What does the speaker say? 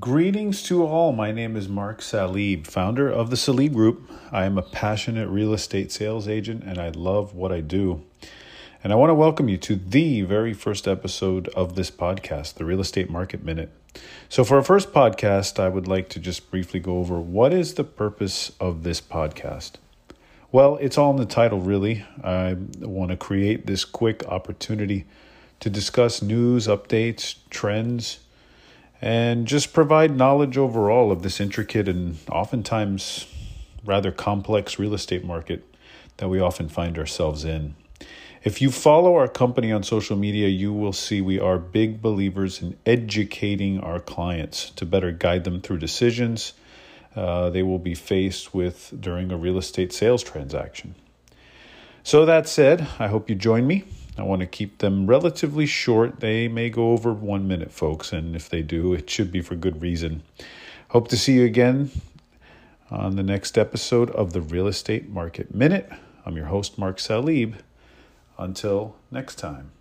Greetings to all. My name is Mark Salib, founder of the Salib Group. I am a passionate real estate sales agent and I love what I do. And I want to welcome you to the very first episode of this podcast, the Real Estate Market Minute. So, for our first podcast, I would like to just briefly go over what is the purpose of this podcast. Well, it's all in the title, really. I want to create this quick opportunity to discuss news, updates, trends, and just provide knowledge overall of this intricate and oftentimes rather complex real estate market that we often find ourselves in. If you follow our company on social media, you will see we are big believers in educating our clients to better guide them through decisions uh, they will be faced with during a real estate sales transaction. So, that said, I hope you join me. I want to keep them relatively short. They may go over one minute, folks, and if they do, it should be for good reason. Hope to see you again on the next episode of the Real Estate Market Minute. I'm your host, Mark Salib. Until next time.